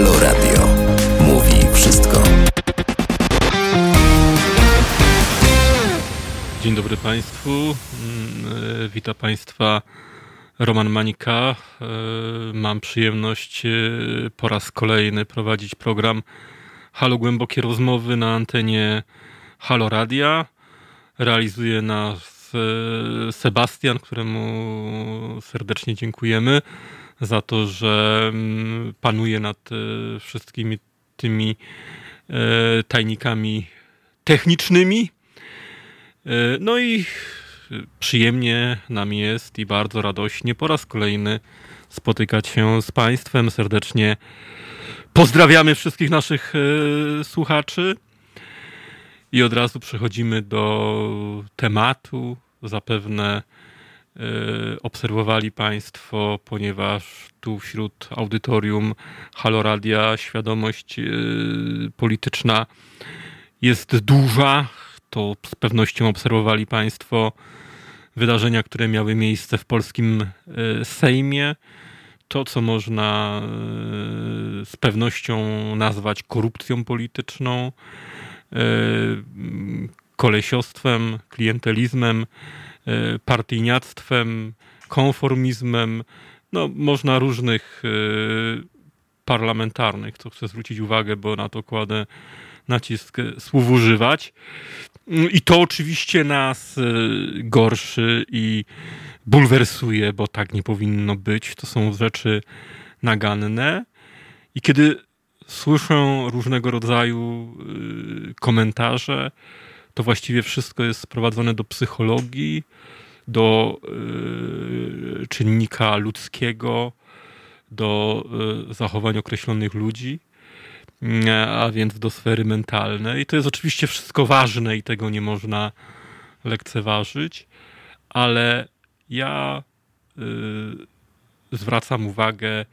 Halo Radio. Mówi wszystko. Dzień dobry Państwu. Mm, e, Witam Państwa Roman Manika. E, Mam przyjemność e, po raz kolejny prowadzić program Halo Głębokie Rozmowy na antenie Halo Radia. Realizuje nas Sebastian, któremu serdecznie dziękujemy za to, że mm, panuje nad e, wszystkimi tymi e, tajnikami technicznymi. E, No i przyjemnie nam jest i bardzo radośnie po raz kolejny spotykać się z Państwem. Serdecznie pozdrawiamy wszystkich naszych słuchaczy. I od razu przechodzimy do tematu. Zapewne obserwowali Państwo, ponieważ tu wśród audytorium Halo Radia świadomość e, polityczna jest duża. To z pewnością obserwowali Państwo wydarzenia, które miały miejsce w polskim e, Sejmie. To, co można z pewnością nazwać korupcją polityczną, kolesiostwem, klientelizmem, partyjniactwem, konformizmem. No, można różnych e, parlamentarnych, co chcę zwrócić uwagę, bo na to kładę nacisk e, słów używać. I to oczywiście nas gorszy i bulwersuje, bo tak nie powinno być. To są rzeczy naganne. I kiedy słyszę różnego rodzaju y, komentarze, to właściwie wszystko jest sprowadzone do psychologii, do y, czynnika ludzkiego, do y, zachowań określonych ludzi, nie, a więc do sfery mentalnej. To jest oczywiście wszystko ważne i tego nie można lekceważyć, ale ja y, zwracam uwagę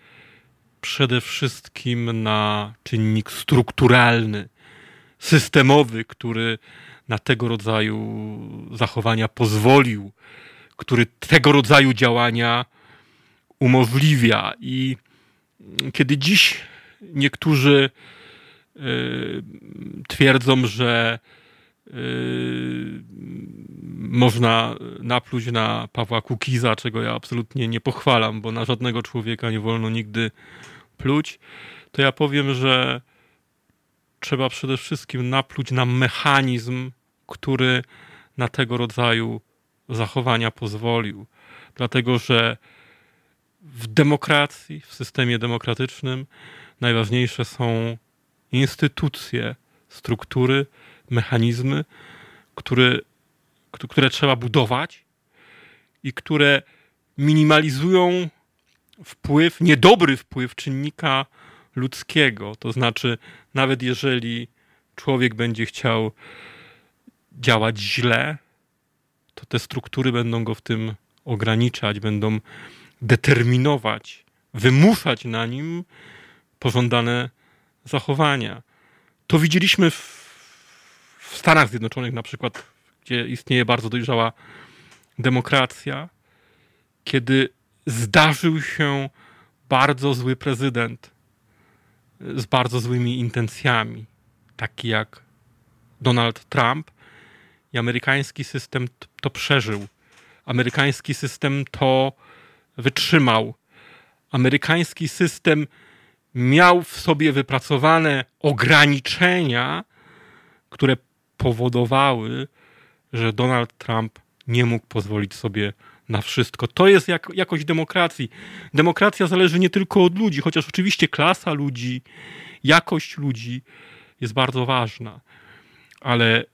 przede wszystkim na czynnik strukturalny, systemowy, który na tego rodzaju zachowania pozwolił, który tego rodzaju działania umożliwia. I kiedy dziś niektórzy y, twierdzą, że y, można napluć na Pawła Kukiza, czego ja absolutnie nie pochwalam, bo na żadnego człowieka nie wolno nigdy pluć, to ja powiem, że trzeba przede wszystkim napluć na mechanizm, który na tego rodzaju zachowania pozwolił. Dlatego, że w demokracji, w systemie demokratycznym najważniejsze są instytucje, struktury, mechanizmy, które, które trzeba budować i które minimalizują wpływ, niedobry wpływ czynnika ludzkiego. To znaczy, nawet jeżeli człowiek będzie chciał działać źle, to te struktury będą go w tym ograniczać, będą determinować, wymuszać na nim pożądane zachowania. To widzieliśmy w, w Stanach Zjednoczonych, na przykład, gdzie istnieje bardzo dojrzała demokracja, kiedy zdarzył się bardzo zły prezydent z bardzo złymi intencjami, taki jak Donald Trump, i amerykański system to przeżył. Amerykański system to wytrzymał. Amerykański system miał w sobie wypracowane ograniczenia, które powodowały, że Donald Trump nie mógł pozwolić sobie na wszystko. To jest jak, jakość demokracji. Demokracja zależy nie tylko od ludzi, chociaż oczywiście klasa ludzi, jakość ludzi jest bardzo ważna, ale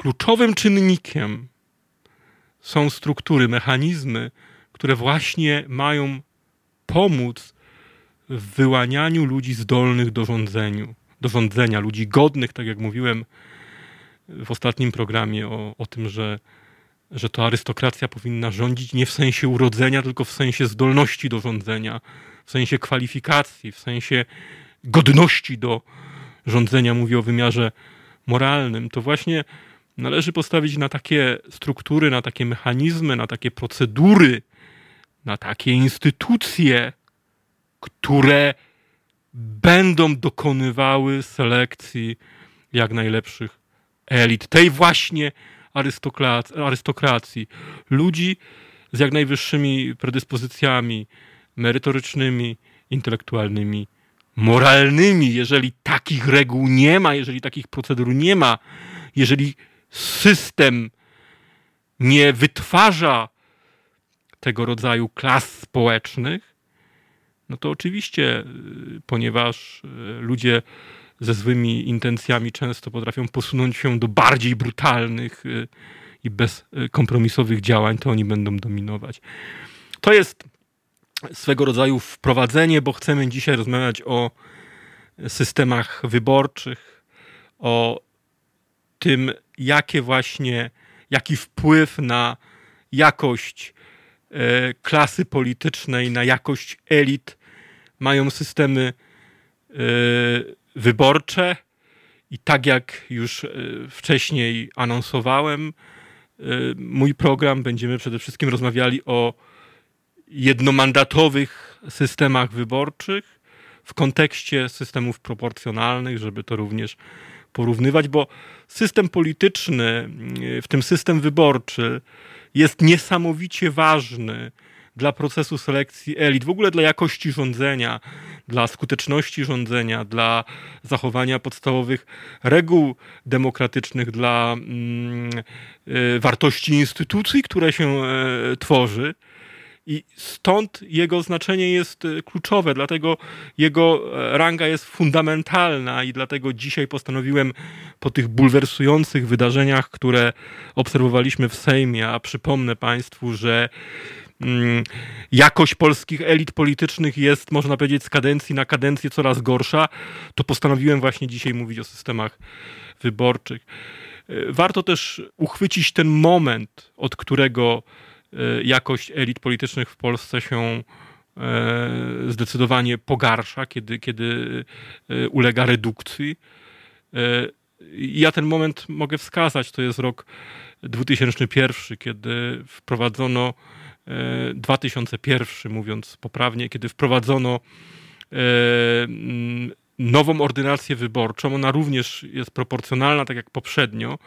kluczowym czynnikiem są struktury, mechanizmy, które właśnie mają pomóc w wyłanianiu ludzi zdolnych do, rządzeniu, do rządzenia, ludzi godnych, tak jak mówiłem w ostatnim programie o, o tym, że, że to arystokracja powinna rządzić nie w sensie urodzenia, tylko w sensie zdolności do rządzenia, w sensie kwalifikacji, w sensie godności do rządzenia, mówię o wymiarze moralnym, to właśnie należy postawić na takie struktury, na takie mechanizmy, na takie procedury, na takie instytucje, które będą dokonywały selekcji jak najlepszych elit, tej właśnie arystokracji, ludzi z jak najwyższymi predyspozycjami merytorycznymi, intelektualnymi, moralnymi. Jeżeli takich reguł nie ma, jeżeli takich procedur nie ma, jeżeli system nie wytwarza tego rodzaju klas społecznych, no to oczywiście, y, ponieważ y, ludzie ze złymi intencjami często potrafią posunąć się do bardziej brutalnych y, i bezkompromisowych działań, to oni będą dominować. To jest swego rodzaju wprowadzenie, bo chcemy dzisiaj rozmawiać o systemach wyborczych, o tym, jakie właśnie, jaki wpływ na jakość e, klasy politycznej, na jakość elit mają systemy e, wyborcze. I tak jak już e, wcześniej anonsowałem, mój program będziemy przede wszystkim rozmawiali o jednomandatowych systemach wyborczych w kontekście systemów proporcjonalnych, żeby to również porównywać, bo system polityczny, w tym system wyborczy, jest niesamowicie ważny dla procesu selekcji elit, w ogóle dla jakości rządzenia, dla skuteczności rządzenia, dla zachowania podstawowych reguł demokratycznych, dla mm, y, wartości instytucji, które się y, tworzy. I stąd jego znaczenie jest e, kluczowe, dlatego jego e, ranga jest fundamentalna i dlatego dzisiaj postanowiłem po tych bulwersujących wydarzeniach, które obserwowaliśmy w Sejmie, a przypomnę Państwu, że mm, jakość polskich elit politycznych jest, można powiedzieć, z kadencji na kadencję coraz gorsza, to postanowiłem właśnie dzisiaj mówić o systemach wyborczych. E, warto też uchwycić ten moment, od którego jakość elit politycznych w Polsce się e, zdecydowanie pogarsza, kiedy, kiedy e, ulega redukcji. Ja ten moment mogę wskazać, to jest rok 2001, kiedy wprowadzono 2001, mówiąc poprawnie, kiedy wprowadzono nową ordynację wyborczą. Ona również jest proporcjonalna, tak jak poprzednio,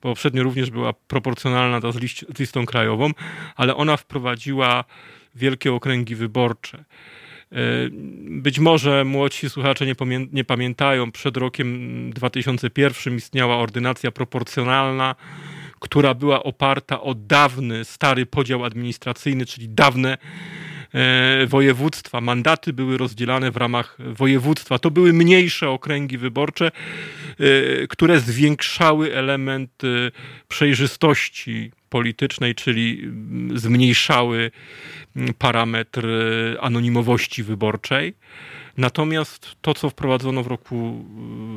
poprzednio również była proporcjonalna ta z, liść, z listą krajową, ale ona wprowadziła wielkie okręgi wyborcze. E, być może młodsi słuchacze nie, nie, pamiętają, przed rokiem 2001 istniała ordynacja proporcjonalna, która była oparta o dawny, stary podział administracyjny, czyli dawne województwa. Mandaty były rozdzielane w ramach województwa. To były mniejsze okręgi wyborcze, e, które zwiększały element przejrzystości politycznej, czyli mm, zmniejszały mm, parametr e, anonimowości wyborczej. Natomiast to, co wprowadzono w roku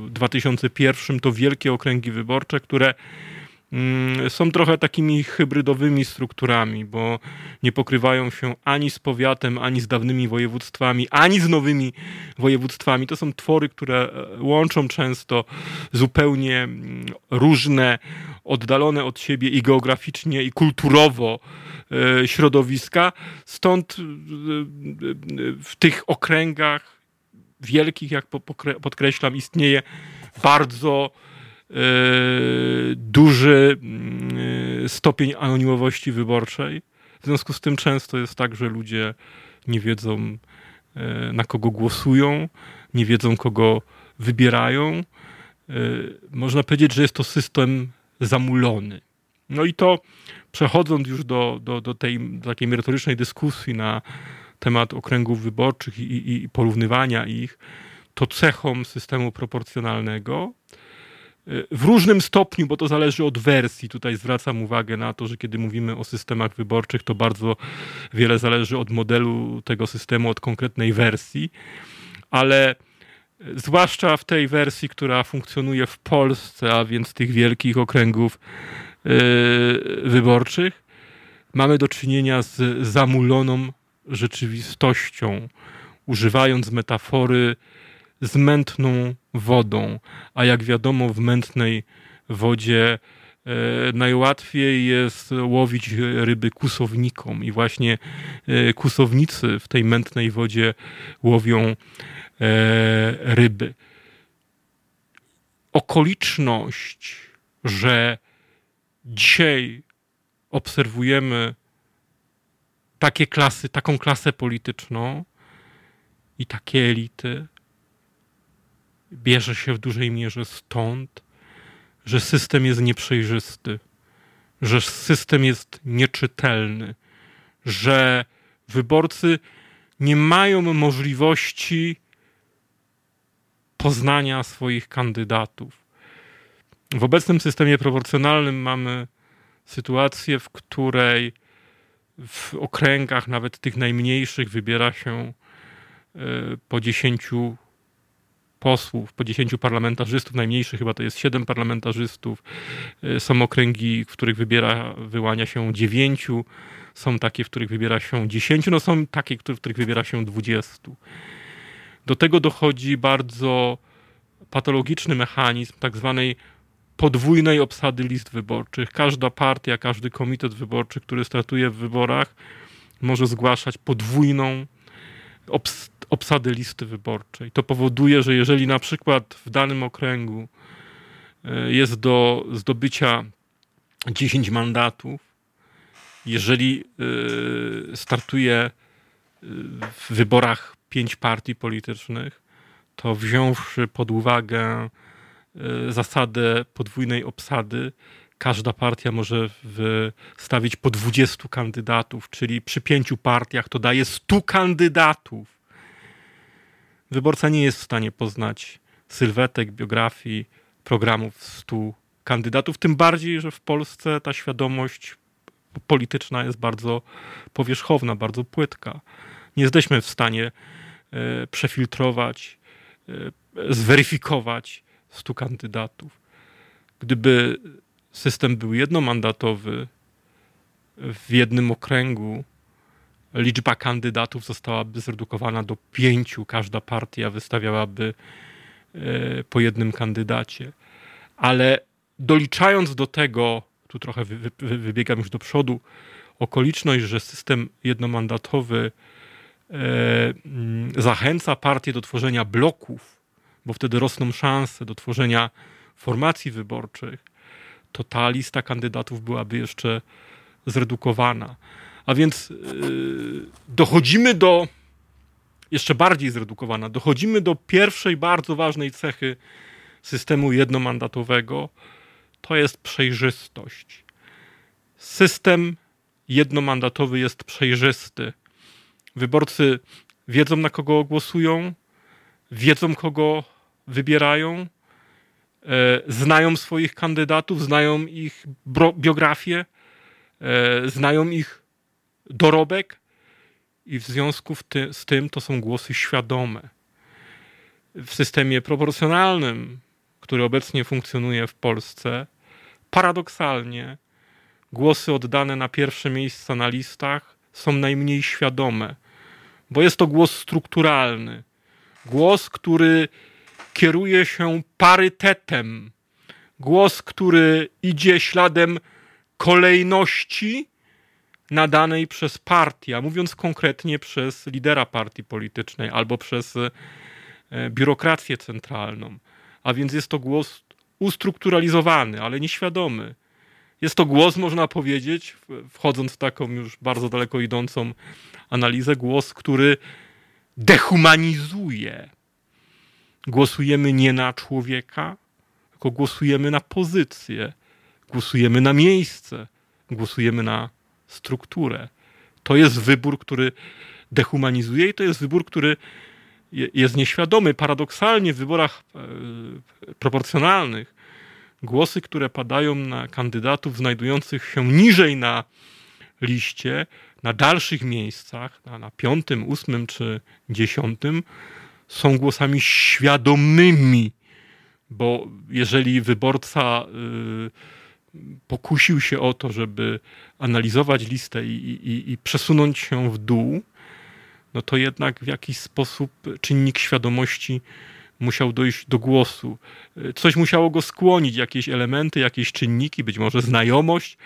2001, to wielkie okręgi wyborcze, które Mm, są trochę takimi hybrydowymi strukturami, bo nie pokrywają się ani z powiatem, ani z dawnymi województwami, ani z nowymi województwami. To są twory, które e, łączą często zupełnie mm, różne, oddalone od siebie i geograficznie, i kulturowo e, środowiska. Stąd e, w tych okręgach wielkich, jak podkreślam, istnieje bardzo duży mm, stopień anonimowości wyborczej. W związku z tym często jest tak, że ludzie nie wiedzą, e, na kogo głosują, nie wiedzą, kogo wybierają. E, można powiedzieć, że jest to system zamulony. No i to przechodząc już do, do, do tej takiej merytorycznej dyskusji na temat okręgów wyborczych i, i, i porównywania ich, to cechą systemu proporcjonalnego w różnym stopniu, bo to zależy od wersji. Tutaj zwracam uwagę na to, że kiedy mówimy o systemach wyborczych, to bardzo wiele zależy od modelu tego systemu, od konkretnej wersji, ale zwłaszcza w tej wersji, która funkcjonuje w Polsce, a więc tych wielkich okręgów yy, wyborczych, mamy do czynienia z zamuloną rzeczywistością, używając metafory z mętną wodą, a jak wiadomo, w mętnej wodzie najłatwiej jest łowić ryby kusownikom i właśnie kusownicy w tej mętnej wodzie łowią ryby. Okoliczność, że dzisiaj obserwujemy takie klasy, taką klasę polityczną i takie elity, bierze się w dużej mierze stąd, że system jest nieprzejrzysty, że system jest nieczytelny, że wyborcy nie mają możliwości poznania swoich kandydatów. W obecnym systemie proporcjonalnym mamy sytuację, w której w okręgach, nawet tych najmniejszych, wybiera się e, po 10 posłów, po 10 parlamentarzystów, najmniejszych chyba to jest 7 parlamentarzystów. E, są okręgi, w których wybiera, wyłania się 9, są takie, w których wybiera się 10, no są takie, w których wybiera się 20. Do tego dochodzi bardzo patologiczny mechanizm tak zwanej podwójnej obsady list wyborczych. Każda partia, każdy komitet wyborczy, który startuje w wyborach, może zgłaszać podwójną obs obsadę listy wyborczej. To powoduje, że jeżeli na przykład w danym okręgu e, jest do zdobycia 10 mandatów, jeżeli e, startuje e, w wyborach pięć partii politycznych, to wziąwszy pod uwagę zasadę podwójnej obsady, każda partia może wystawić po 20 kandydatów, czyli przy pięciu partiach to daje 100 kandydatów. Wyborca nie jest w stanie poznać sylwetek, biografii, programów 100 kandydatów, tym bardziej, że w Polsce ta świadomość polityczna jest bardzo powierzchowna, bardzo płytka. Nie jesteśmy w stanie y, przefiltrować, y, zweryfikować 100 kandydatów. Gdyby system był jednomandatowy w jednym okręgu, liczba kandydatów zostałaby zredukowana do pięciu. Każda partia wystawiałaby e, po jednym kandydacie. Ale doliczając do tego, tu trochę wybiegam już do przodu, okoliczność, że system jednomandatowy e, zachęca partię do tworzenia bloków, bo wtedy rosną szanse do tworzenia formacji wyborczych, to ta lista kandydatów byłaby jeszcze zredukowana. A więc yy, dochodzimy do, jeszcze bardziej zredukowana, dochodzimy do pierwszej bardzo ważnej cechy systemu jednomandatowego, to jest przejrzystość. System jednomandatowy jest przejrzysty. Wyborcy wiedzą, na kogo głosują, wiedzą, kogo wybierają, e, znają swoich kandydatów, znają ich biografię, e, znają ich dorobek i w związku z tym to są głosy świadome. W systemie proporcjonalnym, który obecnie funkcjonuje w Polsce, paradoksalnie głosy oddane na pierwsze miejsca na listach są najmniej świadome, bo jest to głos strukturalny Głos, który kieruje się parytetem. Głos, który idzie śladem kolejności nadanej przez partię, a mówiąc konkretnie przez lidera partii politycznej albo przez e, biurokrację centralną. A więc jest to głos ustrukturalizowany, ale nieświadomy. Jest to głos, można powiedzieć, wchodząc w taką już bardzo daleko idącą analizę, głos, który dehumanizuje. Głosujemy nie na człowieka, tylko głosujemy na pozycję, głosujemy na miejsce, głosujemy na strukturę. To jest wybór, który dehumanizuje i to jest wybór, który jest nieświadomy. Paradoksalnie w wyborach e, proporcjonalnych głosy, które padają na kandydatów znajdujących się niżej na liście, na dalszych miejscach, na, na piątym, ósmym czy dziesiątym, są głosami świadomymi, bo jeżeli wyborca y, pokusił się o to, żeby analizować listę i, i, i przesunąć się w dół, no to jednak w jakiś sposób czynnik świadomości musiał dojść do głosu. Coś musiało go skłonić, jakieś elementy, jakieś czynniki, być może znajomość,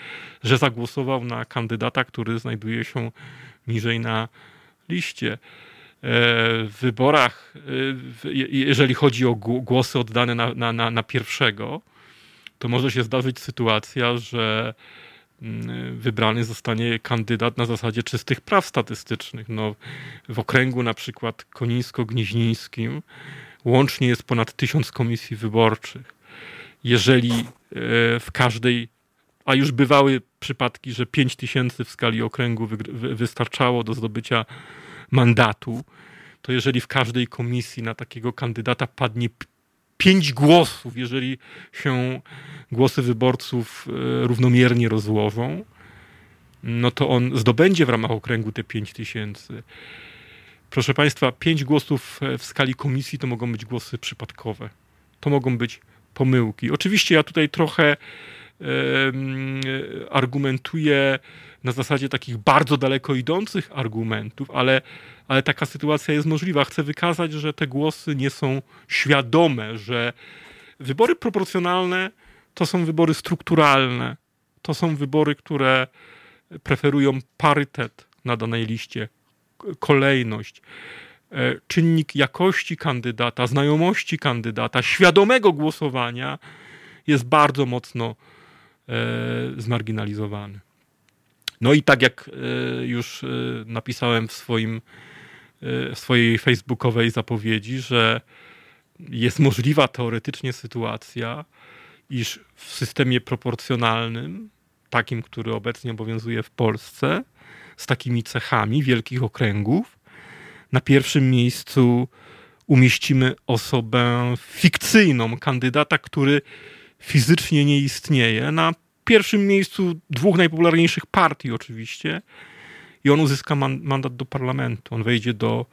że zagłosował na kandydata, który znajduje się niżej na liście. E, w wyborach, e, jeżeli chodzi o głosy oddane na, na, na pierwszego, to może się zdarzyć sytuacja, że mm, wybrany zostanie kandydat na zasadzie czystych praw statystycznych. No, w okręgu na przykład konińsko-gnieźnińskim łącznie jest ponad tysiąc komisji wyborczych. Jeżeli e, w każdej, a już bywały przypadki, że pięć tysięcy w skali okręgu wystarczało do zdobycia mandatu, to jeżeli w każdej komisji na takiego kandydata padnie pięć głosów, jeżeli się głosy wyborców e, równomiernie rozłożą, no to on zdobędzie w ramach okręgu te pięć tysięcy. Proszę Państwa, pięć głosów w skali komisji to mogą być głosy przypadkowe. To mogą być pomyłki. Oczywiście ja tutaj trochę argumentuję na zasadzie takich bardzo daleko idących argumentów, ale, ale taka sytuacja jest możliwa. Chcę wykazać, że te głosy nie są świadome, że wybory proporcjonalne to są wybory strukturalne. To są wybory, które preferują parytet na danej liście, kolejność, e, czynnik jakości kandydata, znajomości kandydata, świadomego głosowania jest bardzo mocno zmarginalizowany. No i tak jak e, już napisałem w, swoim, w swojej facebookowej zapowiedzi, że jest możliwa teoretycznie sytuacja, iż w systemie proporcjonalnym, takim, który obecnie obowiązuje w Polsce, z takimi cechami wielkich okręgów. Na pierwszym miejscu umieścimy osobę fikcyjną, kandydata, który fizycznie nie istnieje. Na pierwszym miejscu dwóch najpopularniejszych partii, oczywiście. I on uzyska man mandat do parlamentu. On wejdzie do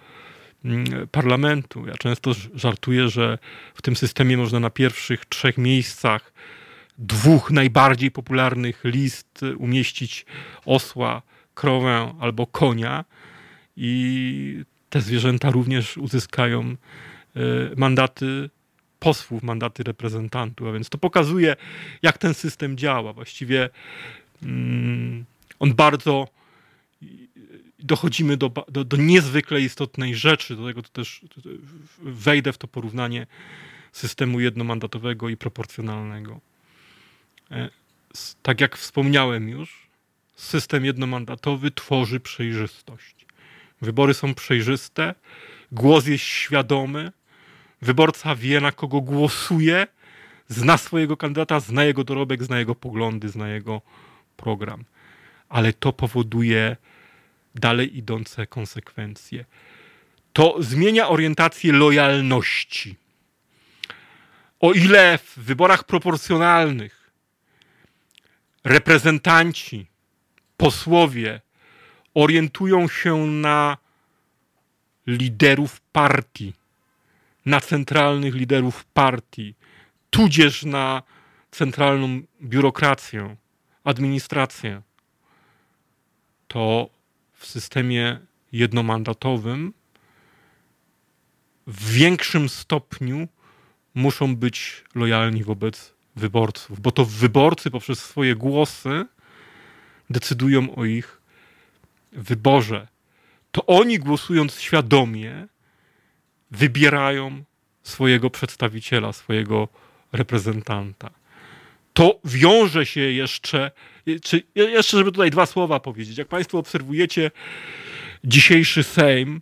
mm, parlamentu. Ja często żartuję, że w tym systemie można na pierwszych trzech miejscach dwóch najbardziej popularnych list umieścić osła krowę albo konia i te zwierzęta również uzyskają e, mandaty posłów, mandaty reprezentantów. A więc to pokazuje, jak ten system działa. Właściwie mm, on bardzo dochodzimy do, do, do, niezwykle istotnej rzeczy, do tego też wejdę w to porównanie systemu jednomandatowego i proporcjonalnego. E, tak jak wspomniałem już, system jednomandatowy tworzy przejrzystość. Wybory są przejrzyste, głos jest świadomy, wyborca wie, na kogo głosuje, zna swojego kandydata, zna jego dorobek, zna jego poglądy, zna jego program. Ale to powoduje dalej idące konsekwencje. To zmienia orientację lojalności. O ile w wyborach proporcjonalnych reprezentanci posłowie orientują się na liderów partii, na centralnych liderów partii, tudzież na centralną biurokrację, administrację, to w systemie jednomandatowym w większym stopniu muszą być lojalni wobec wyborców, bo to wyborcy poprzez swoje głosy decydują o ich wyborze. To oni głosując świadomie wybierają swojego przedstawiciela, swojego reprezentanta. To wiąże się jeszcze, czy jeszcze, żeby tutaj dwa słowa powiedzieć. Jak Państwo obserwujecie dzisiejszy Sejm,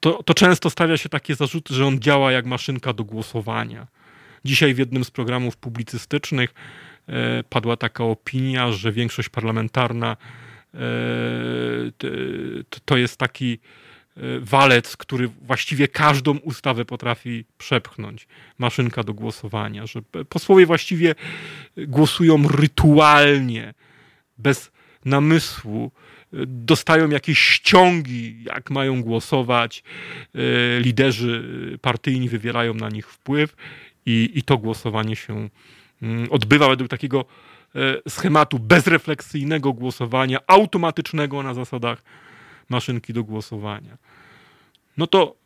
to, to często stawia się takie zarzuty, że on działa jak maszynka do głosowania. Dzisiaj w jednym z programów publicystycznych E, padła taka opinia, że większość parlamentarna e, to jest taki walec, który właściwie każdą ustawę potrafi przepchnąć. Maszynka do głosowania, że posłowie właściwie głosują rytualnie, bez namysłu. Dostają jakieś ściągi, jak mają głosować. Liderzy partyjni wywierają na nich wpływ i, i to głosowanie się Mm, odbywa według takiego e, schematu bezrefleksyjnego głosowania, automatycznego na zasadach maszynki do głosowania. No to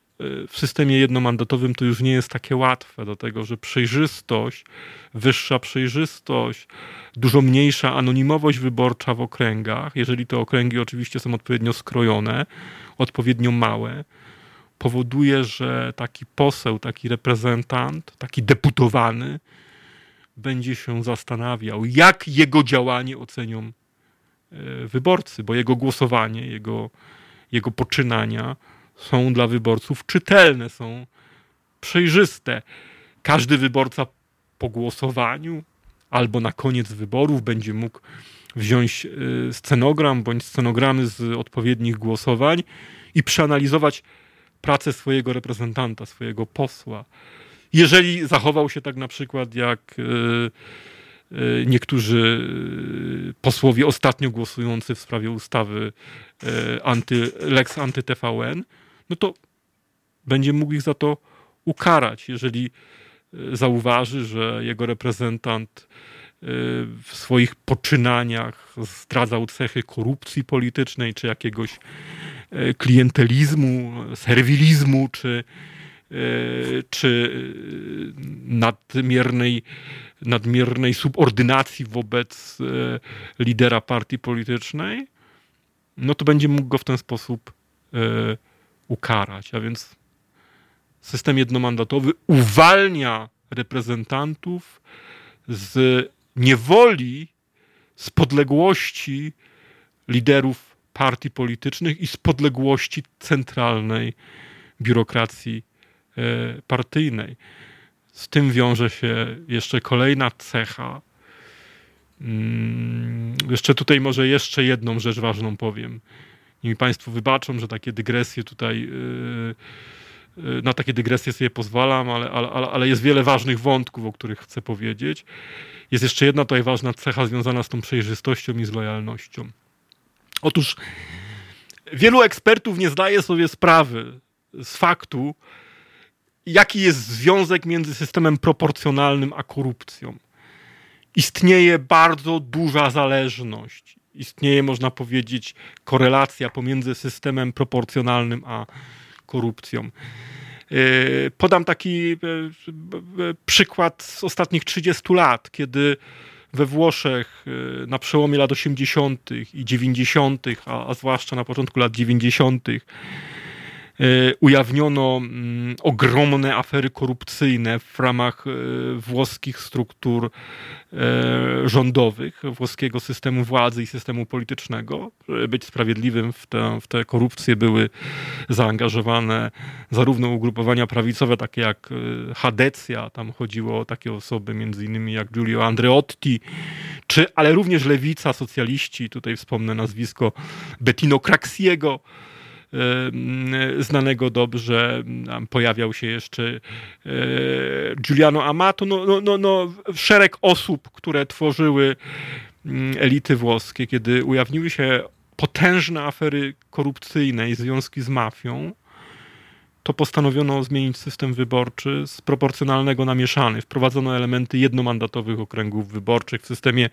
w systemie jednomandatowym to już nie jest takie łatwe, dlatego że przejrzystość, wyższa przejrzystość, dużo mniejsza anonimowość wyborcza w okręgach, jeżeli te okręgi oczywiście są odpowiednio skrojone, odpowiednio małe, powoduje, że taki poseł, taki reprezentant, taki deputowany będzie się zastanawiał, jak jego działanie ocenią e, wyborcy, bo jego głosowanie, jego, jego poczynania są dla wyborców czytelne, są przejrzyste. Każdy wyborca po głosowaniu albo na koniec wyborów będzie mógł wziąć e, scenogram bądź scenogramy z odpowiednich głosowań i przeanalizować pracę swojego reprezentanta, swojego posła. Jeżeli zachował się tak na przykład jak e, niektórzy posłowie ostatnio głosujący w sprawie ustawy anty, Lex anty-TVN, no to będzie mógł ich za to ukarać, jeżeli e, zauważy, że jego reprezentant e, w swoich poczynaniach zdradzał cechy korupcji politycznej, czy jakiegoś e, klientelizmu, serwilizmu, czy, czy nadmiernej, nadmiernej subordynacji wobec lidera partii politycznej, no to będzie mógł go w ten sposób ukarać. A więc system jednomandatowy uwalnia reprezentantów z niewoli, z podległości liderów partii politycznych i z podległości centralnej biurokracji e, partyjnej. Z tym wiąże się jeszcze kolejna cecha. Mm, jeszcze tutaj może jeszcze jedną rzecz ważną powiem i mi Państwo wybaczą, że takie dygresje tutaj, yy, yy, na takie dygresje sobie pozwalam, ale, ale, ale jest wiele ważnych wątków, o których chcę powiedzieć. Jest jeszcze jedna tutaj ważna cecha związana z tą przejrzystością i z lojalnością. Otóż wielu ekspertów nie zdaje sobie sprawy z faktu, jaki jest związek między systemem proporcjonalnym a korupcją. Istnieje bardzo duża zależność istnieje, można powiedzieć, korelacja pomiędzy systemem proporcjonalnym a korupcją. E, podam taki e, przykład z ostatnich 30 lat, kiedy we Włoszech e, na przełomie lat 80. i 90., a, a zwłaszcza na początku lat 90., E, ujawniono mm, ogromne afery korupcyjne w ramach e, włoskich struktur e, rządowych, włoskiego systemu władzy i systemu politycznego. Żeby być sprawiedliwym, w te, w te korupcje były zaangażowane zarówno ugrupowania prawicowe, takie jak Hadecja, tam chodziło o takie osoby między innymi jak Giulio Andreotti, czy, ale również lewica, socjaliści, tutaj wspomnę nazwisko Bettino Craxiego, znanego dobrze, pojawiał się jeszcze Giuliano Amato, no, no, no, no, szereg osób, które tworzyły elity włoskie, kiedy ujawniły się potężne afery korupcyjne i związki z mafią, to postanowiono zmienić system wyborczy z proporcjonalnego na mieszany. Wprowadzono elementy jednomandatowych okręgów wyborczych w systemie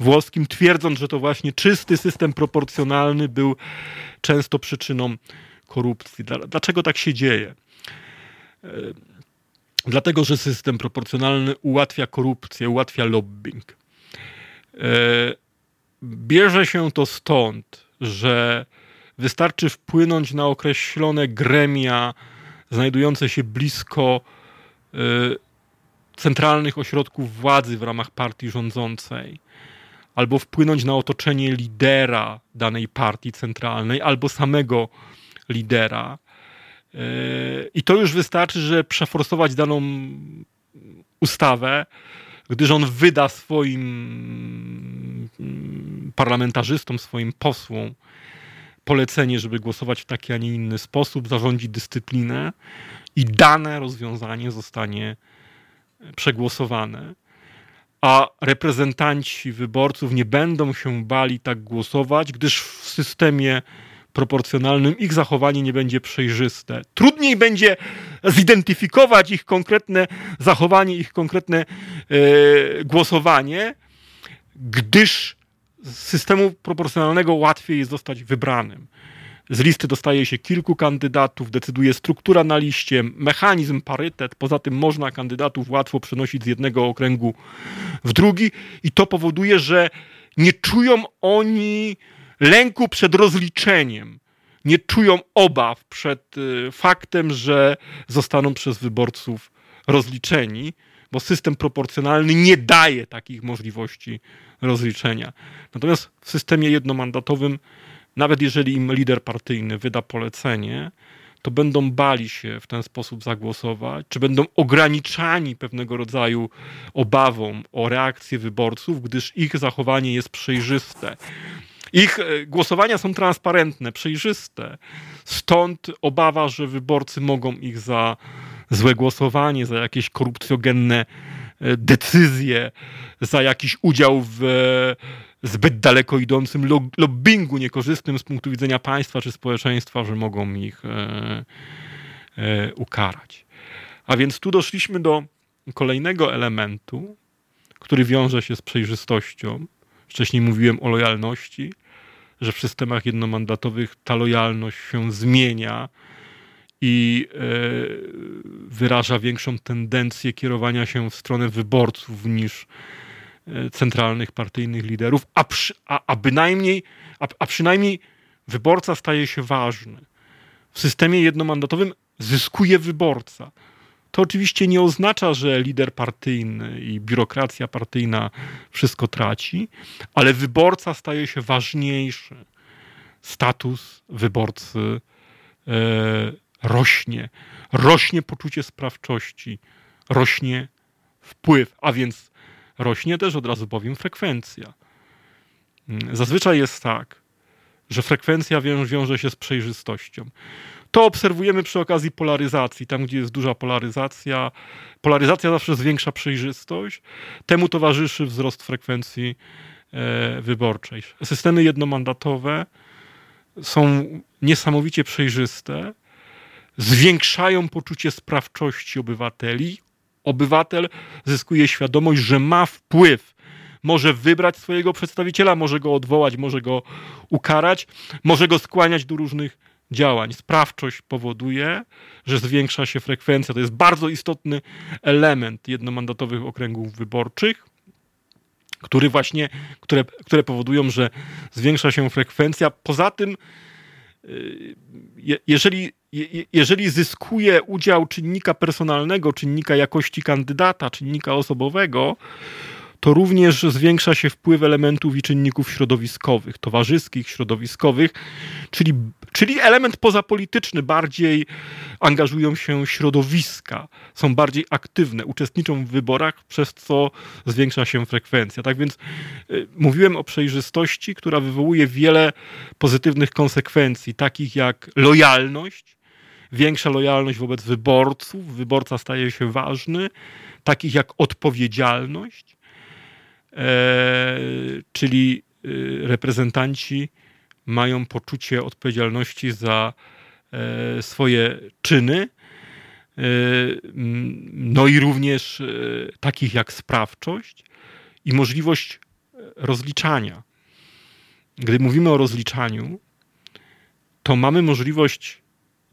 włoskim, twierdząc, że to właśnie czysty system proporcjonalny był często przyczyną korupcji. Dlaczego tak się dzieje? E, dlatego, że system proporcjonalny ułatwia korupcję, ułatwia lobbying. E, bierze się to stąd, że Wystarczy wpłynąć na określone gremia znajdujące się blisko y, centralnych ośrodków władzy w ramach partii rządzącej, albo wpłynąć na otoczenie lidera danej partii centralnej, albo samego lidera. Y, I to już wystarczy, że przeforsować daną ustawę, gdyż on wyda swoim mm, parlamentarzystom, swoim posłom polecenie, żeby głosować w taki, a nie inny sposób, zarządzi dyscyplinę i dane rozwiązanie zostanie przegłosowane. A reprezentanci wyborców nie będą się bali tak głosować, gdyż w systemie proporcjonalnym ich zachowanie nie będzie przejrzyste. Trudniej będzie zidentyfikować ich konkretne zachowanie, ich konkretne e, głosowanie, gdyż z systemu proporcjonalnego łatwiej jest zostać wybranym. z listy dostaje się kilku kandydatów, decyduje struktura na liście, mechanizm, parytet. Poza tym można kandydatów łatwo przenosić z jednego okręgu w drugi, i to powoduje, że nie czują oni lęku przed rozliczeniem. Nie czują obaw przed y, faktem, że zostaną przez wyborców rozliczeni, bo system proporcjonalny nie daje takich możliwości rozliczenia. Natomiast w systemie jednomandatowym, nawet jeżeli im lider partyjny wyda polecenie, to będą bali się w ten sposób zagłosować, czy będą ograniczani pewnego rodzaju obawą o reakcję wyborców, gdyż ich zachowanie jest przejrzyste. Ich e, głosowania są transparentne, przejrzyste. Stąd obawa, że wyborcy mogą ich za złe głosowanie, za jakieś korupcjogenne e, decyzje, za jakiś udział w e, zbyt daleko idącym lobbingu niekorzystnym z punktu widzenia państwa czy społeczeństwa, że mogą ich ukarać. A więc tu doszliśmy do kolejnego elementu, który wiąże się z przejrzystością, Wcześniej mówiłem o lojalności, że w systemach jednomandatowych ta lojalność się zmienia i e, wyraża większą tendencję kierowania się w stronę wyborców niż e, centralnych partyjnych liderów, a, przy, a, a bynajmniej, a, a przynajmniej wyborca staje się ważny. W systemie jednomandatowym zyskuje wyborca. To oczywiście nie oznacza, że lider partyjny i biurokracja partyjna wszystko traci, ale wyborca staje się ważniejszy. Status wyborcy e, rośnie, rośnie poczucie sprawczości, rośnie wpływ, a więc rośnie też od razu powiem frekwencja. Zazwyczaj jest tak, że frekwencja wiąże się z przejrzystością. To obserwujemy przy okazji polaryzacji. Tam, gdzie jest duża polaryzacja, polaryzacja zawsze zwiększa przejrzystość. Temu towarzyszy wzrost frekwencji e, wyborczej. Systemy jednomandatowe są niesamowicie przejrzyste, zwiększają poczucie sprawczości obywateli. Obywatel zyskuje świadomość, że ma wpływ może wybrać swojego przedstawiciela, może go odwołać, może go ukarać, może go skłaniać do różnych działań. Sprawczość powoduje, że zwiększa się frekwencja. To jest bardzo istotny element jednomandatowych okręgów wyborczych, który właśnie, które, które powodują, że zwiększa się frekwencja. Poza tym, y, jeżeli, jeżeli zyskuje udział czynnika personalnego, czynnika jakości kandydata, czynnika osobowego, to również zwiększa się wpływ elementów i czynników środowiskowych, towarzyskich, środowiskowych, czyli, czyli element pozapolityczny. Bardziej angażują się środowiska, są bardziej aktywne, uczestniczą w wyborach, przez co zwiększa się frekwencja. Tak więc y, mówiłem o przejrzystości, która wywołuje wiele pozytywnych konsekwencji, takich jak lojalność, większa lojalność wobec wyborców, wyborca staje się ważny, takich jak odpowiedzialność, E, czyli y, reprezentanci mają poczucie odpowiedzialności za e, swoje czyny, e, no i również takich jak sprawczość i możliwość rozliczania. Gdy mówimy o rozliczaniu, to mamy możliwość,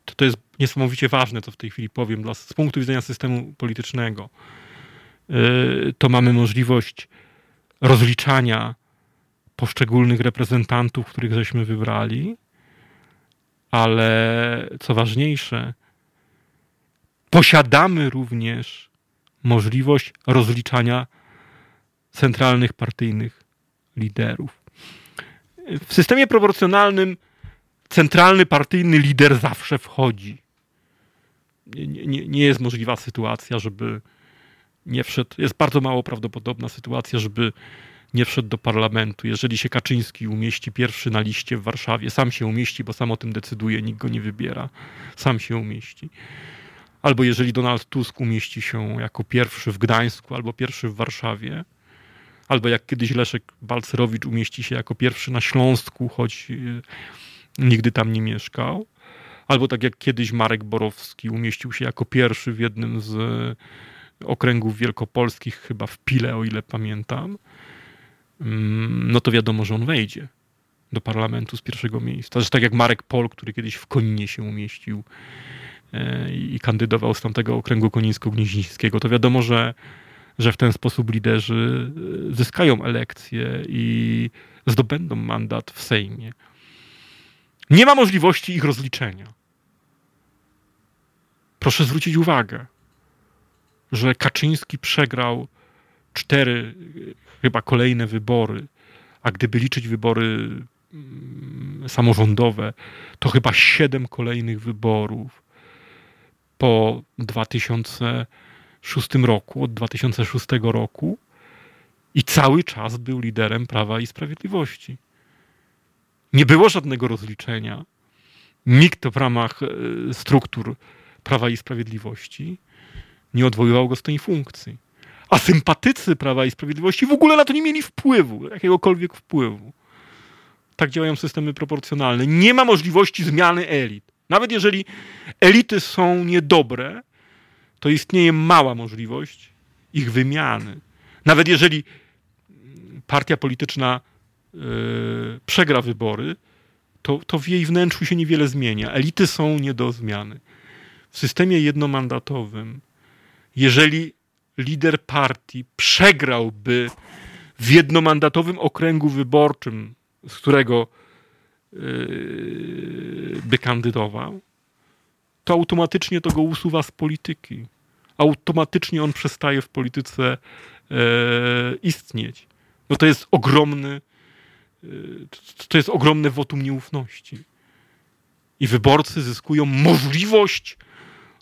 to, to jest niesamowicie ważne, co w tej chwili powiem, dla, z punktu widzenia systemu politycznego, to mamy możliwość rozliczania poszczególnych reprezentantów, których żeśmy wybrali, ale co ważniejsze, posiadamy również możliwość rozliczania centralnych partyjnych liderów. W systemie proporcjonalnym centralny partyjny lider zawsze wchodzi. Nie, nie, nie jest możliwa sytuacja, żeby nie wszedł, jest bardzo mało prawdopodobna sytuacja, żeby nie wszedł do parlamentu. Jeżeli się Kaczyński umieści pierwszy na liście w Warszawie, sam się umieści, bo sam o tym decyduje, nikt go nie wybiera, sam się umieści. Albo jeżeli Donald Tusk umieści się jako pierwszy w Gdańsku, albo pierwszy w Warszawie, albo jak kiedyś Leszek Balcerowicz umieści się jako pierwszy na Śląsku, choć e, nigdy tam nie mieszkał, albo tak jak kiedyś Marek Borowski umieścił się jako pierwszy w jednym z okręgów wielkopolskich, chyba w Pile, o ile pamiętam, mm, no to wiadomo, że on wejdzie. do parlamentu z pierwszego miejsca. Że tak jak Marek Pol, który kiedyś w Koninie się umieścił e, i kandydował z tamtego okręgu konińsko-gnieźnieńskiego, to wiadomo, że, że w ten sposób liderzy e, zyskają elekcje i zdobędą mandat w Sejmie. Nie ma możliwości ich rozliczenia. Proszę zwrócić uwagę, że Kaczyński przegrał cztery chyba kolejne wybory, a gdyby liczyć wybory mm, samorządowe, to chyba siedem kolejnych wyborów po 2006 roku, od 2006 roku i cały czas był liderem Prawa i Sprawiedliwości. Nie było żadnego rozliczenia. Nikt w ramach e, struktur Prawa i Sprawiedliwości nie odwoływał go z tej funkcji. A sympatycy Prawa i Sprawiedliwości w ogóle na to nie mieli wpływu, jakiegokolwiek wpływu. Tak działają systemy proporcjonalne. Nie ma możliwości zmiany elit. Nawet jeżeli elity są niedobre, to istnieje mała możliwość ich wymiany. Nawet jeżeli partia polityczna przegra wybory, to, to w jej wnętrzu się niewiele zmienia. Elity są nie do zmiany. W systemie jednomandatowym, jeżeli lider partii przegrałby w jednomandatowym okręgu wyborczym, z którego yy, by kandydował, to automatycznie to go usuwa z polityki. Automatycznie on przestaje w polityce yy, istnieć. No to jest ogromny, to jest ogromne wotum nieufności. I wyborcy zyskują możliwość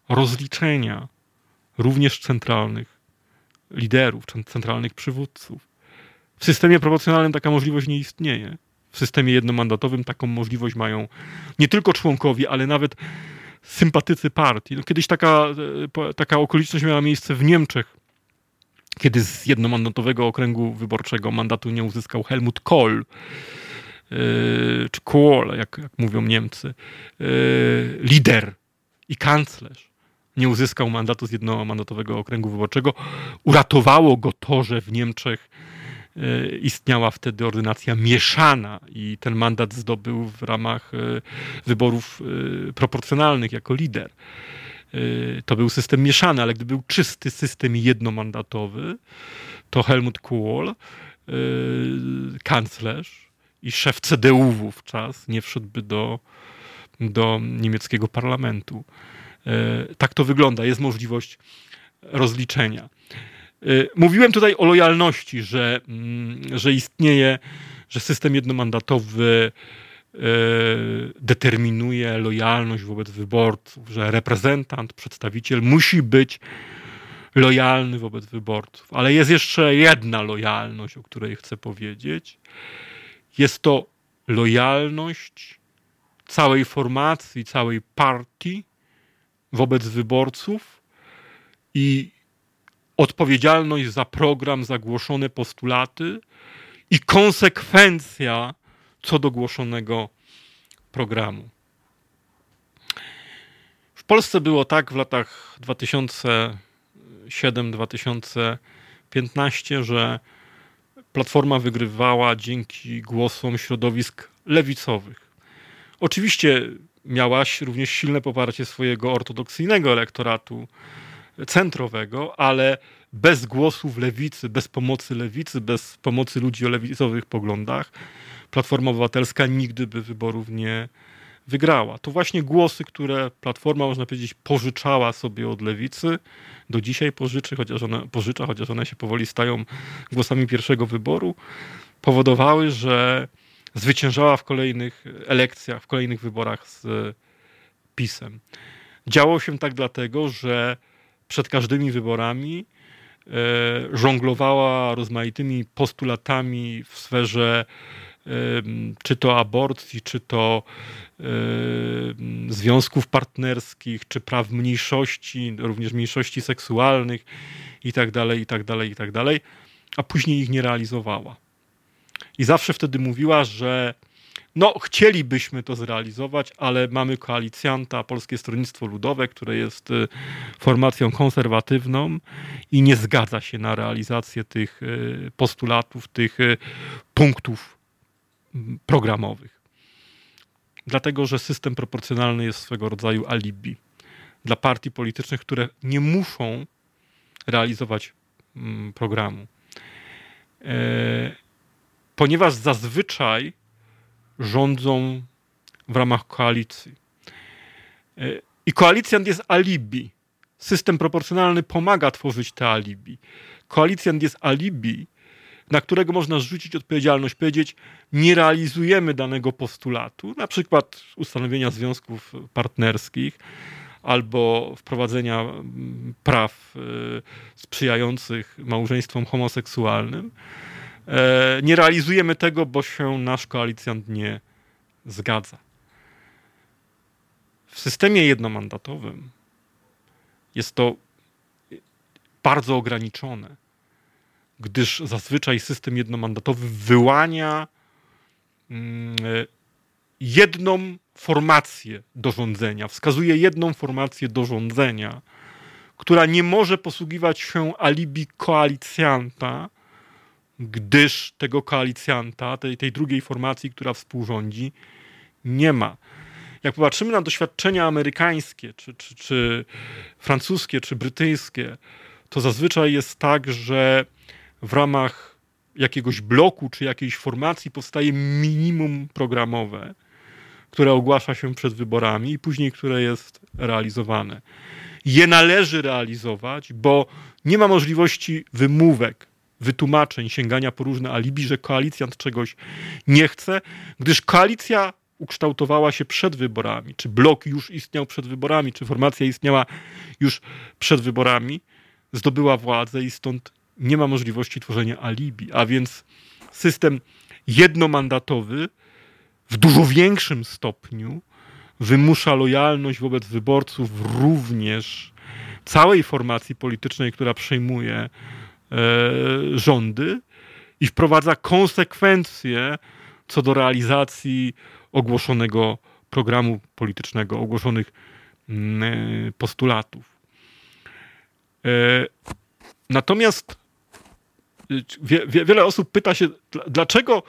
rozliczenia również centralnych liderów, centralnych przywódców. W systemie proporcjonalnym taka możliwość nie istnieje. W systemie jednomandatowym taką możliwość mają nie tylko członkowie, ale nawet sympatycy partii. No, kiedyś taka, e, taka okoliczność miała miejsce w Niemczech, kiedy z jednomandatowego okręgu wyborczego mandatu nie uzyskał Helmut Kohl, yy, czy Kohl, jak, jak mówią Niemcy, yy, lider i kanclerz nie uzyskał mandatu z jednomandatowego okręgu wyborczego. Uratowało go to, że w Niemczech e, istniała wtedy ordynacja mieszana i ten mandat zdobył w ramach e, wyborów e, proporcjonalnych jako lider. To był system mieszany, ale gdy był czysty system jednomandatowy, to Helmut Kohl, kanclerz i szef CDU wówczas nie wszedłby do, do niemieckiego parlamentu. E, tak to wygląda, jest możliwość rozliczenia. Mówiłem tutaj o lojalności, że, mm, że istnieje, że system jednomandatowy determinuje lojalność wobec wyborców, że reprezentant, przedstawiciel musi być lojalny wobec wyborców. Ale jest jeszcze jedna lojalność, o której chcę powiedzieć. Jest to lojalność całej formacji, całej partii wobec wyborców i odpowiedzialność za program, za głoszone postulaty i konsekwencja co do głoszonego programu. W Polsce było tak w latach 2007-2015, że Platforma wygrywała dzięki głosom środowisk lewicowych. Oczywiście miałaś również silne poparcie swojego ortodoksyjnego elektoratu centrowego, ale bez głosów lewicy, bez pomocy lewicy, bez pomocy ludzi o lewicowych poglądach, Platforma Obywatelska nigdy by wyborów nie wygrała. To właśnie głosy, które Platforma, można powiedzieć, pożyczała sobie od lewicy, do dzisiaj pożyczy, chociaż one, pożycza, chociaż one się powoli stają głosami pierwszego wyboru, powodowały, że zwyciężała w kolejnych elekcjach, w kolejnych wyborach z PiSem. Działo się tak dlatego, że przed każdymi wyborami e, żonglowała rozmaitymi postulatami w sferze e, czy to aborcji, czy to e, związków partnerskich, czy praw mniejszości, również mniejszości seksualnych i tak dalej, i tak dalej, i tak dalej, a później ich nie realizowała. I zawsze wtedy mówiła, że no, chcielibyśmy to zrealizować, ale mamy koalicjanta, Polskie Stronnictwo Ludowe, które jest y, formacją konserwatywną i nie zgadza się na realizację tych y, postulatów, tych y, punktów programowych. Dlatego, że system proporcjonalny jest swego rodzaju alibi dla partii politycznych, które nie muszą realizować mm, programu. E, ponieważ zazwyczaj rządzą w ramach koalicji. E, I koalicjant jest alibi. System proporcjonalny pomaga tworzyć te alibi. Koalicjant jest alibi, na którego można zrzucić odpowiedzialność, powiedzieć, nie realizujemy danego postulatu, na przykład ustanowienia związków partnerskich albo wprowadzenia praw y, sprzyjających małżeństwom homoseksualnym. E, nie realizujemy tego, bo się nasz koalicjant nie zgadza. W systemie jednomandatowym jest to bardzo ograniczone, gdyż zazwyczaj system jednomandatowy wyłania mm, jedną formację do rządzenia, wskazuje jedną formację do rządzenia, która nie może posługiwać się alibi koalicjanta, gdyż tego koalicjanta, tej, tej drugiej formacji, która współrządzi, nie ma. Jak popatrzymy na doświadczenia amerykańskie, czy, czy, czy francuskie, czy brytyjskie, to zazwyczaj jest tak, że w ramach jakiegoś bloku czy jakiejś formacji powstaje minimum programowe, które ogłasza się przed wyborami i później które jest realizowane. Je należy realizować, bo nie ma możliwości wymówek, wytłumaczeń, sięgania po różne alibi, że koalicjant czegoś nie chce, gdyż koalicja ukształtowała się przed wyborami, czy blok już istniał przed wyborami, czy formacja istniała już przed wyborami, zdobyła władzę i stąd nie ma możliwości tworzenia alibi, a więc system jednomandatowy w dużo większym stopniu wymusza lojalność wobec wyborców również całej formacji politycznej, która przejmuje rządy i wprowadza konsekwencje co do realizacji ogłoszonego programu politycznego, ogłoszonych mm, e, postulatów. E, natomiast wie, wie, wiele osób pyta się, dlaczego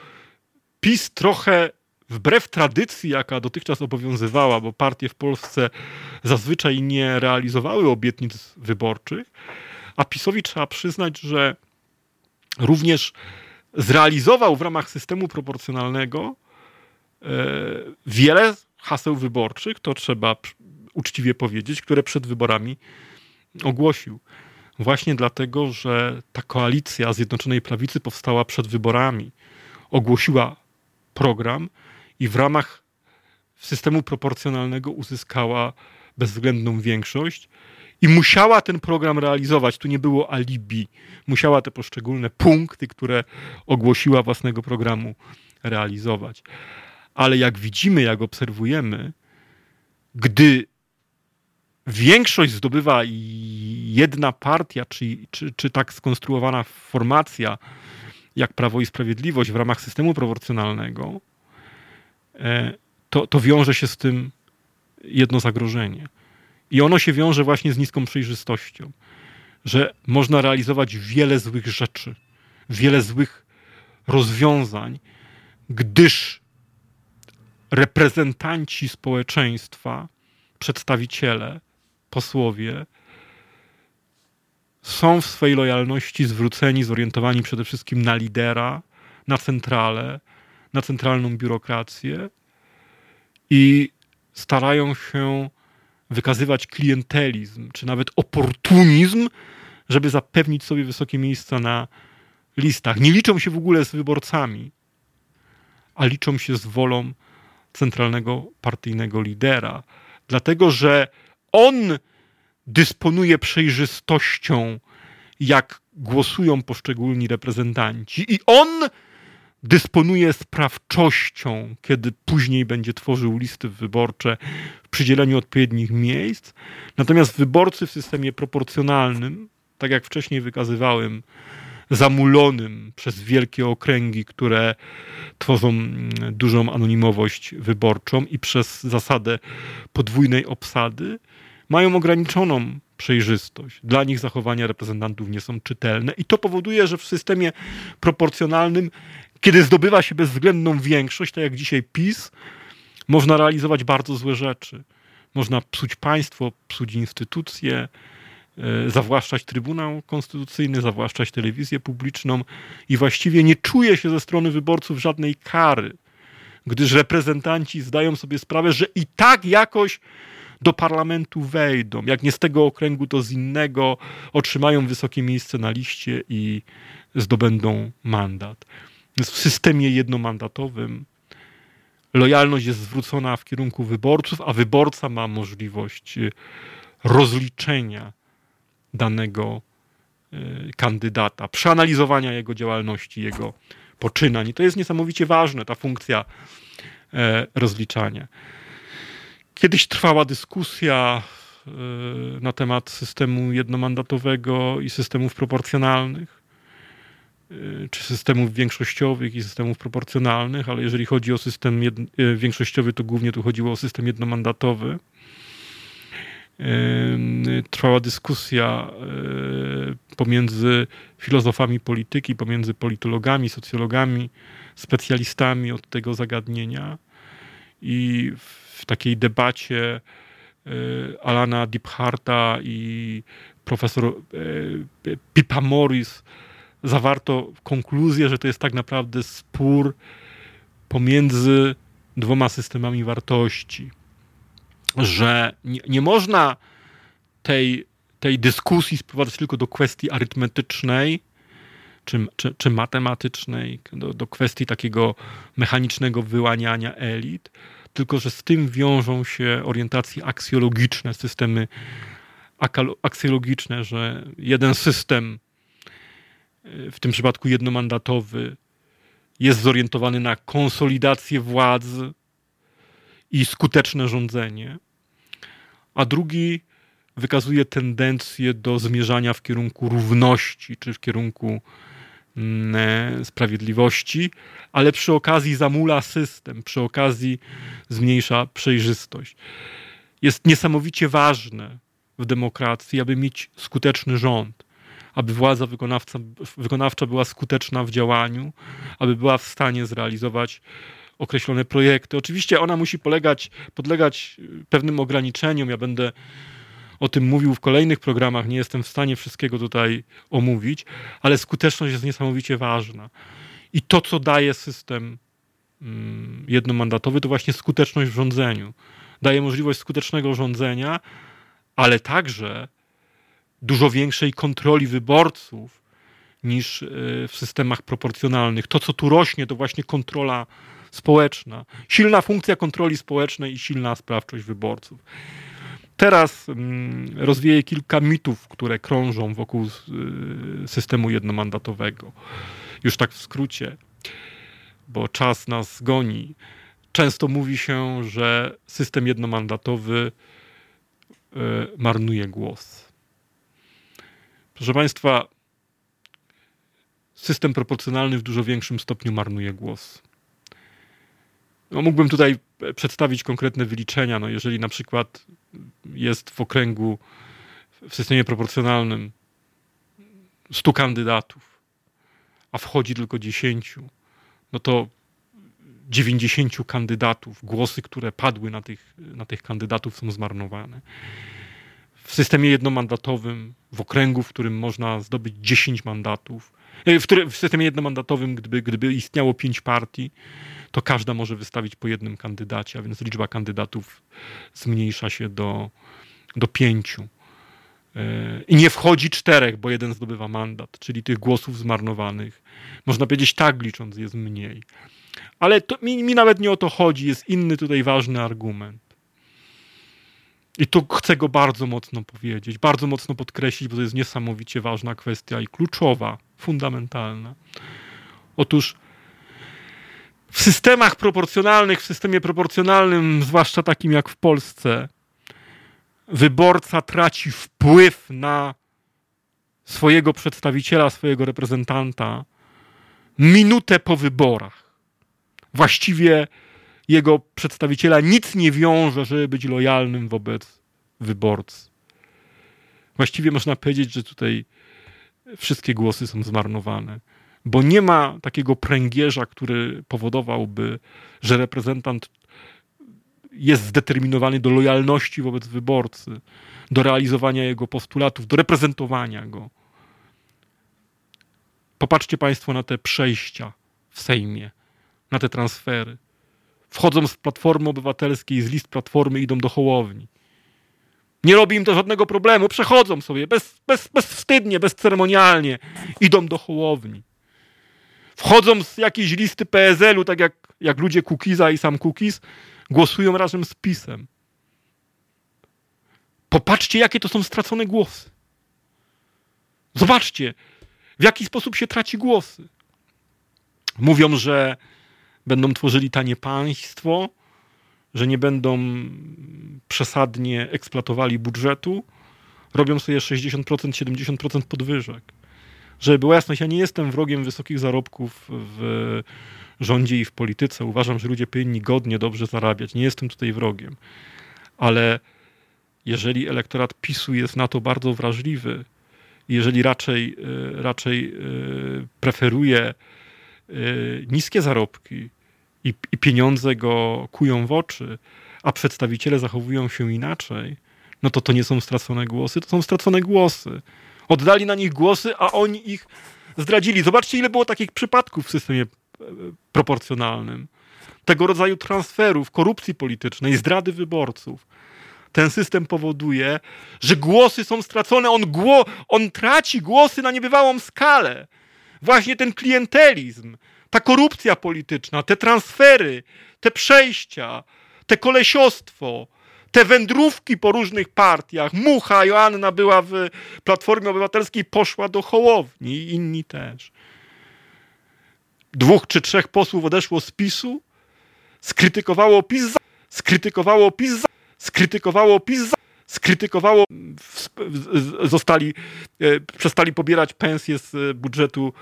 PiS trochę wbrew tradycji, jaka dotychczas obowiązywała, bo partie w Polsce zazwyczaj nie realizowały obietnic wyborczych, a PiSowi trzeba przyznać, że również zrealizował w ramach systemu proporcjonalnego e, wiele haseł wyborczych, to trzeba uczciwie powiedzieć, które przed wyborami ogłosił. Właśnie dlatego, że ta koalicja Zjednoczonej Prawicy powstała przed wyborami, ogłosiła program, i w ramach systemu proporcjonalnego uzyskała bezwzględną większość i musiała ten program realizować. Tu nie było alibi. Musiała te poszczególne punkty, które ogłosiła własnego programu, realizować. Ale jak widzimy, jak obserwujemy, gdy większość zdobywa jedna partia, czy, czy, czy tak skonstruowana formacja, jak Prawo i Sprawiedliwość w ramach systemu proporcjonalnego, E, to, to wiąże się z tym jedno zagrożenie. I ono się wiąże właśnie z niską przejrzystością, że można realizować wiele złych rzeczy, wiele złych rozwiązań, gdyż reprezentanci społeczeństwa, przedstawiciele, posłowie są w swojej lojalności zwróceni, zorientowani przede wszystkim na lidera, na centralę, na centralną biurokrację i starają się wykazywać klientelizm, czy nawet oportunizm, żeby zapewnić sobie wysokie miejsca na listach. Nie liczą się w ogóle z wyborcami, a liczą się z wolą centralnego partyjnego lidera, dlatego że on dysponuje przejrzystością, jak głosują poszczególni reprezentanci, i on dysponuje sprawczością, kiedy później będzie tworzył listy wyborcze w przydzieleniu odpowiednich miejsc. Natomiast wyborcy w systemie proporcjonalnym, tak jak wcześniej wykazywałem, zamulonym przez wielkie okręgi, które tworzą mm, dużą anonimowość wyborczą i przez zasadę podwójnej obsady, mają ograniczoną przejrzystość. Dla nich zachowania reprezentantów nie są czytelne i to powoduje, że w systemie proporcjonalnym kiedy zdobywa się bezwzględną większość, tak jak dzisiaj PiS, można realizować bardzo złe rzeczy. Można psuć państwo, psuć instytucje, e, zawłaszczać Trybunał Konstytucyjny, zawłaszczać telewizję publiczną i właściwie nie czuje się ze strony wyborców żadnej kary, gdyż reprezentanci zdają sobie sprawę, że i tak jakoś do parlamentu wejdą. Jak nie z tego okręgu, to z innego, otrzymają wysokie miejsce na liście i zdobędą mandat. W systemie jednomandatowym lojalność jest zwrócona w kierunku wyborców, a wyborca ma możliwość y, rozliczenia danego y, kandydata, przeanalizowania jego działalności, jego poczynań. I to jest niesamowicie ważne, ta funkcja e, rozliczania. Kiedyś trwała dyskusja e, na temat systemu jednomandatowego i systemów proporcjonalnych, czy systemów większościowych i systemów proporcjonalnych, ale jeżeli chodzi o system e, większościowy, to głównie tu chodziło o system jednomandatowy. Trwała dyskusja pomiędzy filozofami polityki, pomiędzy politologami, socjologami, specjalistami od tego zagadnienia. I w takiej debacie Alana Dipharta i profesor Pipa Morris zawarto konkluzję, że to jest tak naprawdę spór pomiędzy dwoma systemami wartości. Że nie, nie można tej, tej dyskusji sprowadzać tylko do kwestii arytmetycznej, czy, czy, czy matematycznej, do, do kwestii takiego mechanicznego wyłaniania elit, tylko że z tym wiążą się orientacje aksjologiczne, systemy aksjologiczne, że jeden system, w tym przypadku jednomandatowy, jest zorientowany na konsolidację władzy i skuteczne rządzenie, a drugi wykazuje tendencję do zmierzania w kierunku równości czy w kierunku Mm, e, sprawiedliwości, ale przy okazji zamula system, przy okazji zmniejsza przejrzystość. Jest niesamowicie ważne w demokracji, aby mieć skuteczny rząd, aby władza wykonawcza była skuteczna w działaniu, aby była w stanie zrealizować określone projekty. Oczywiście ona musi polegać, podlegać pewnym ograniczeniom. Ja będę o tym mówił w kolejnych programach, nie jestem w stanie wszystkiego tutaj omówić, ale skuteczność jest niesamowicie ważna. I to, co daje system mm, jednomandatowy, to właśnie skuteczność w rządzeniu. Daje możliwość skutecznego rządzenia, ale także dużo większej kontroli wyborców niż y, w systemach proporcjonalnych. To, co tu rośnie, to właśnie kontrola społeczna. Silna funkcja kontroli społecznej i silna sprawczość wyborców. Teraz mm, rozwieję kilka mitów, które krążą wokół y, systemu jednomandatowego. Już tak w skrócie, bo czas nas goni. Często mówi się, że system jednomandatowy y, marnuje głos. Proszę Państwa, system proporcjonalny w dużo większym stopniu marnuje głos. No, mógłbym tutaj przedstawić konkretne wyliczenia. No, jeżeli na przykład jest w okręgu w systemie proporcjonalnym 100 kandydatów, a wchodzi tylko 10, no to 90 kandydatów, głosy, które padły na tych, na tych kandydatów są zmarnowane. W systemie jednomandatowym, w okręgu, w którym można zdobyć 10 mandatów, e, w, w systemie jednomandatowym, gdyby, gdyby istniało 5 partii, to każda może wystawić po jednym kandydacie, a więc liczba kandydatów zmniejsza się do, do pięciu. E, I nie wchodzi czterech, bo jeden zdobywa mandat, czyli tych głosów zmarnowanych. Można powiedzieć tak, licząc jest mniej. Ale to, mi, mi nawet nie o to chodzi, jest inny tutaj ważny argument. I tu chcę go bardzo mocno powiedzieć, bardzo mocno podkreślić, bo to jest niesamowicie ważna kwestia i kluczowa, fundamentalna. Otóż w systemach proporcjonalnych, w systemie proporcjonalnym, zwłaszcza takim jak w Polsce, wyborca traci wpływ na swojego przedstawiciela, swojego reprezentanta minutę po wyborach. Właściwie jego przedstawiciela nic nie wiąże, żeby być lojalnym wobec wyborcy. Właściwie można powiedzieć, że tutaj wszystkie głosy są zmarnowane bo nie ma takiego pręgierza, który powodowałby, że reprezentant jest zdeterminowany do lojalności wobec wyborcy, do realizowania jego postulatów, do reprezentowania go. Popatrzcie Państwo na te przejścia w Sejmie, na te transfery. Wchodzą z Platformy Obywatelskiej, z list Platformy idą do Hołowni. Nie robi im to żadnego problemu, przechodzą sobie bez, bez, bezwstydnie, bezceremonialnie, idą do Hołowni. Wchodzą z jakiejś listy PSL-u, tak jak, jak ludzie Kukiza i sam Kukiz, głosują razem z PiSem. Popatrzcie, jakie to są stracone głosy. Zobaczcie, w jaki sposób się traci głosy. Mówią, że będą tworzyli tanie państwo, że nie będą przesadnie eksploatowali budżetu, robią sobie 60%, 70% podwyżek. Żeby była jasność, ja nie jestem wrogiem wysokich zarobków w rządzie i w polityce. Uważam, że ludzie powinni godnie, dobrze zarabiać. Nie jestem tutaj wrogiem. Ale jeżeli elektorat PiSu jest na to bardzo wrażliwy, jeżeli raczej, e, raczej e, preferuje e, niskie zarobki i, i pieniądze go kują w oczy, a przedstawiciele zachowują się inaczej, no to to nie są stracone głosy, to są stracone głosy. Oddali na nich głosy, a oni ich zdradzili. Zobaczcie, ile było takich przypadków w systemie proporcjonalnym. Tego rodzaju transferów, korupcji politycznej, zdrady wyborców. Ten system powoduje, że głosy są stracone, on, gło, on traci głosy na niebywałą skalę. Właśnie ten klientelizm, ta korupcja polityczna, te transfery, te przejścia, te kolesiostwo, te wędrówki po różnych partiach. Mucha Joanna była w Platformie Obywatelskiej, poszła do Hołowni inni też dwóch czy trzech posłów odeszło z PiSu, skrytykowało PiS, za, skrytykowało PiS, za, skrytykowało PiS, za, skrytykowało, zostali, e, przestali pobierać pensje z budżetu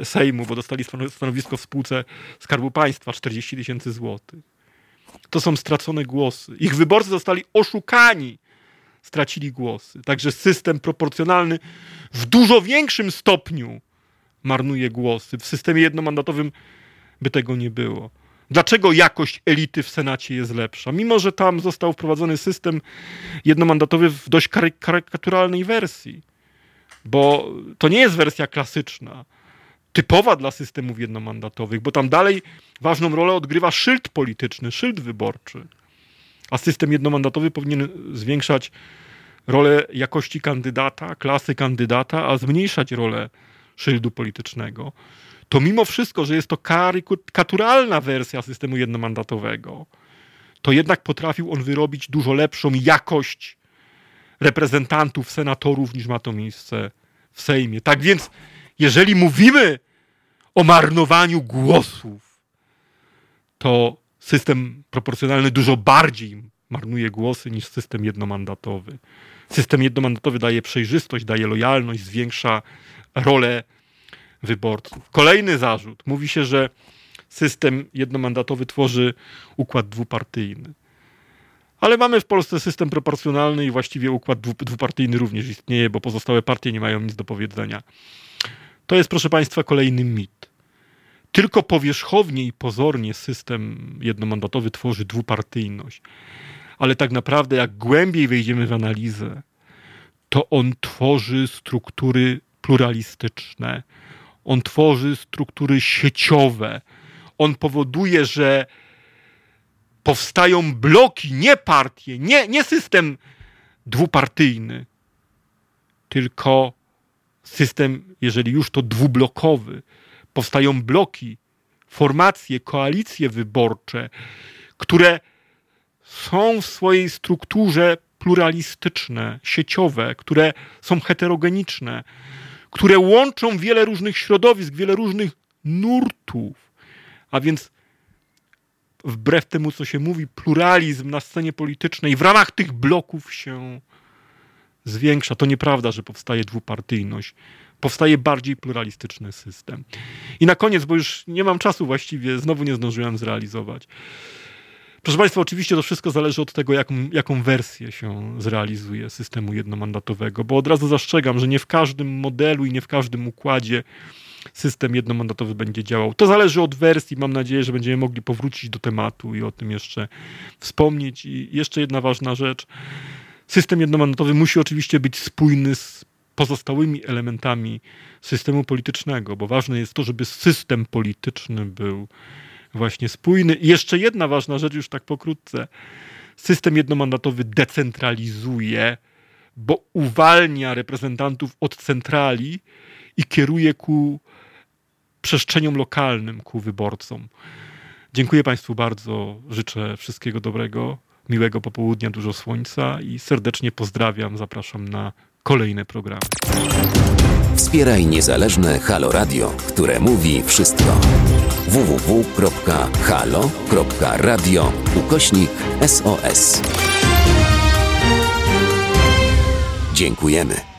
e, Sejmu, bo dostali stanowisko w spółce Skarbu Państwa 40 tysięcy złotych. To są stracone głosy. Ich wyborcy zostali oszukani, stracili głosy. Także system proporcjonalny w dużo większym stopniu marnuje głosy. W systemie jednomandatowym by tego nie było. Dlaczego jakość elity w Senacie jest lepsza? Mimo, że tam został wprowadzony system jednomandatowy w dość karykaturalnej wersji. Bo to nie jest wersja klasyczna, typowa dla systemów jednomandatowych, bo tam dalej ważną rolę odgrywa szyld polityczny, szyld wyborczy. A system jednomandatowy powinien zwiększać rolę jakości kandydata, klasy kandydata, a zmniejszać rolę szyldu politycznego, to mimo wszystko, że jest to karykaturalna wersja systemu jednomandatowego, to jednak potrafił on wyrobić dużo lepszą jakość reprezentantów, senatorów, niż ma to miejsce w Sejmie. Tak więc, jeżeli mówimy o marnowaniu głosów, to system proporcjonalny dużo bardziej marnuje głosy niż system jednomandatowy. System jednomandatowy daje przejrzystość, daje lojalność, zwiększa rolę wyborców. Kolejny zarzut. Mówi się, że system jednomandatowy tworzy układ dwupartyjny. Ale mamy w Polsce system proporcjonalny i właściwie układ dwupartyjny również istnieje, bo pozostałe partie nie mają nic do powiedzenia. To jest, proszę Państwa, kolejny mit. Tylko powierzchownie i pozornie system jednomandatowy tworzy dwupartyjność. Ale tak naprawdę, jak głębiej wejdziemy w analizę, to on tworzy struktury pluralistyczne, on tworzy struktury sieciowe, on powoduje, że powstają bloki, nie partie, nie, nie system dwupartyjny, tylko system, jeżeli już to dwublokowy. Powstają bloki, formacje, koalicje wyborcze, które są w swojej strukturze pluralistyczne, sieciowe, które są heterogeniczne, które łączą wiele różnych środowisk, wiele różnych nurtów. A więc wbrew temu, co się mówi, pluralizm na scenie politycznej w ramach tych bloków się zwiększa. To nieprawda, że powstaje dwupartyjność. Powstaje bardziej pluralistyczny system. I na koniec, bo już nie mam czasu właściwie, znowu nie zdążyłem zrealizować. Proszę Państwa, oczywiście to wszystko zależy od tego, jaką, jaką wersję się zrealizuje systemu jednomandatowego, bo od razu zastrzegam, że nie w każdym modelu i nie w każdym układzie system jednomandatowy będzie działał. To zależy od wersji. Mam nadzieję, że będziemy mogli powrócić do tematu i o tym jeszcze wspomnieć. I jeszcze jedna ważna rzecz. System jednomandatowy musi oczywiście być spójny z pozostałymi elementami systemu politycznego, bo ważne jest to, żeby system polityczny był właśnie spójny. I jeszcze jedna ważna rzecz, już tak pokrótce. System jednomandatowy decentralizuje, bo uwalnia reprezentantów od centrali i kieruje ku przestrzeniom lokalnym, ku wyborcom. Dziękuję Państwu bardzo. Życzę wszystkiego dobrego, miłego popołudnia, dużo słońca i serdecznie pozdrawiam. Zapraszam na kolejne programy. Wspieraj niezależne Halo Radio, które mówi wszystko. www.halo.radio ukośnik SOS. Dziękujemy.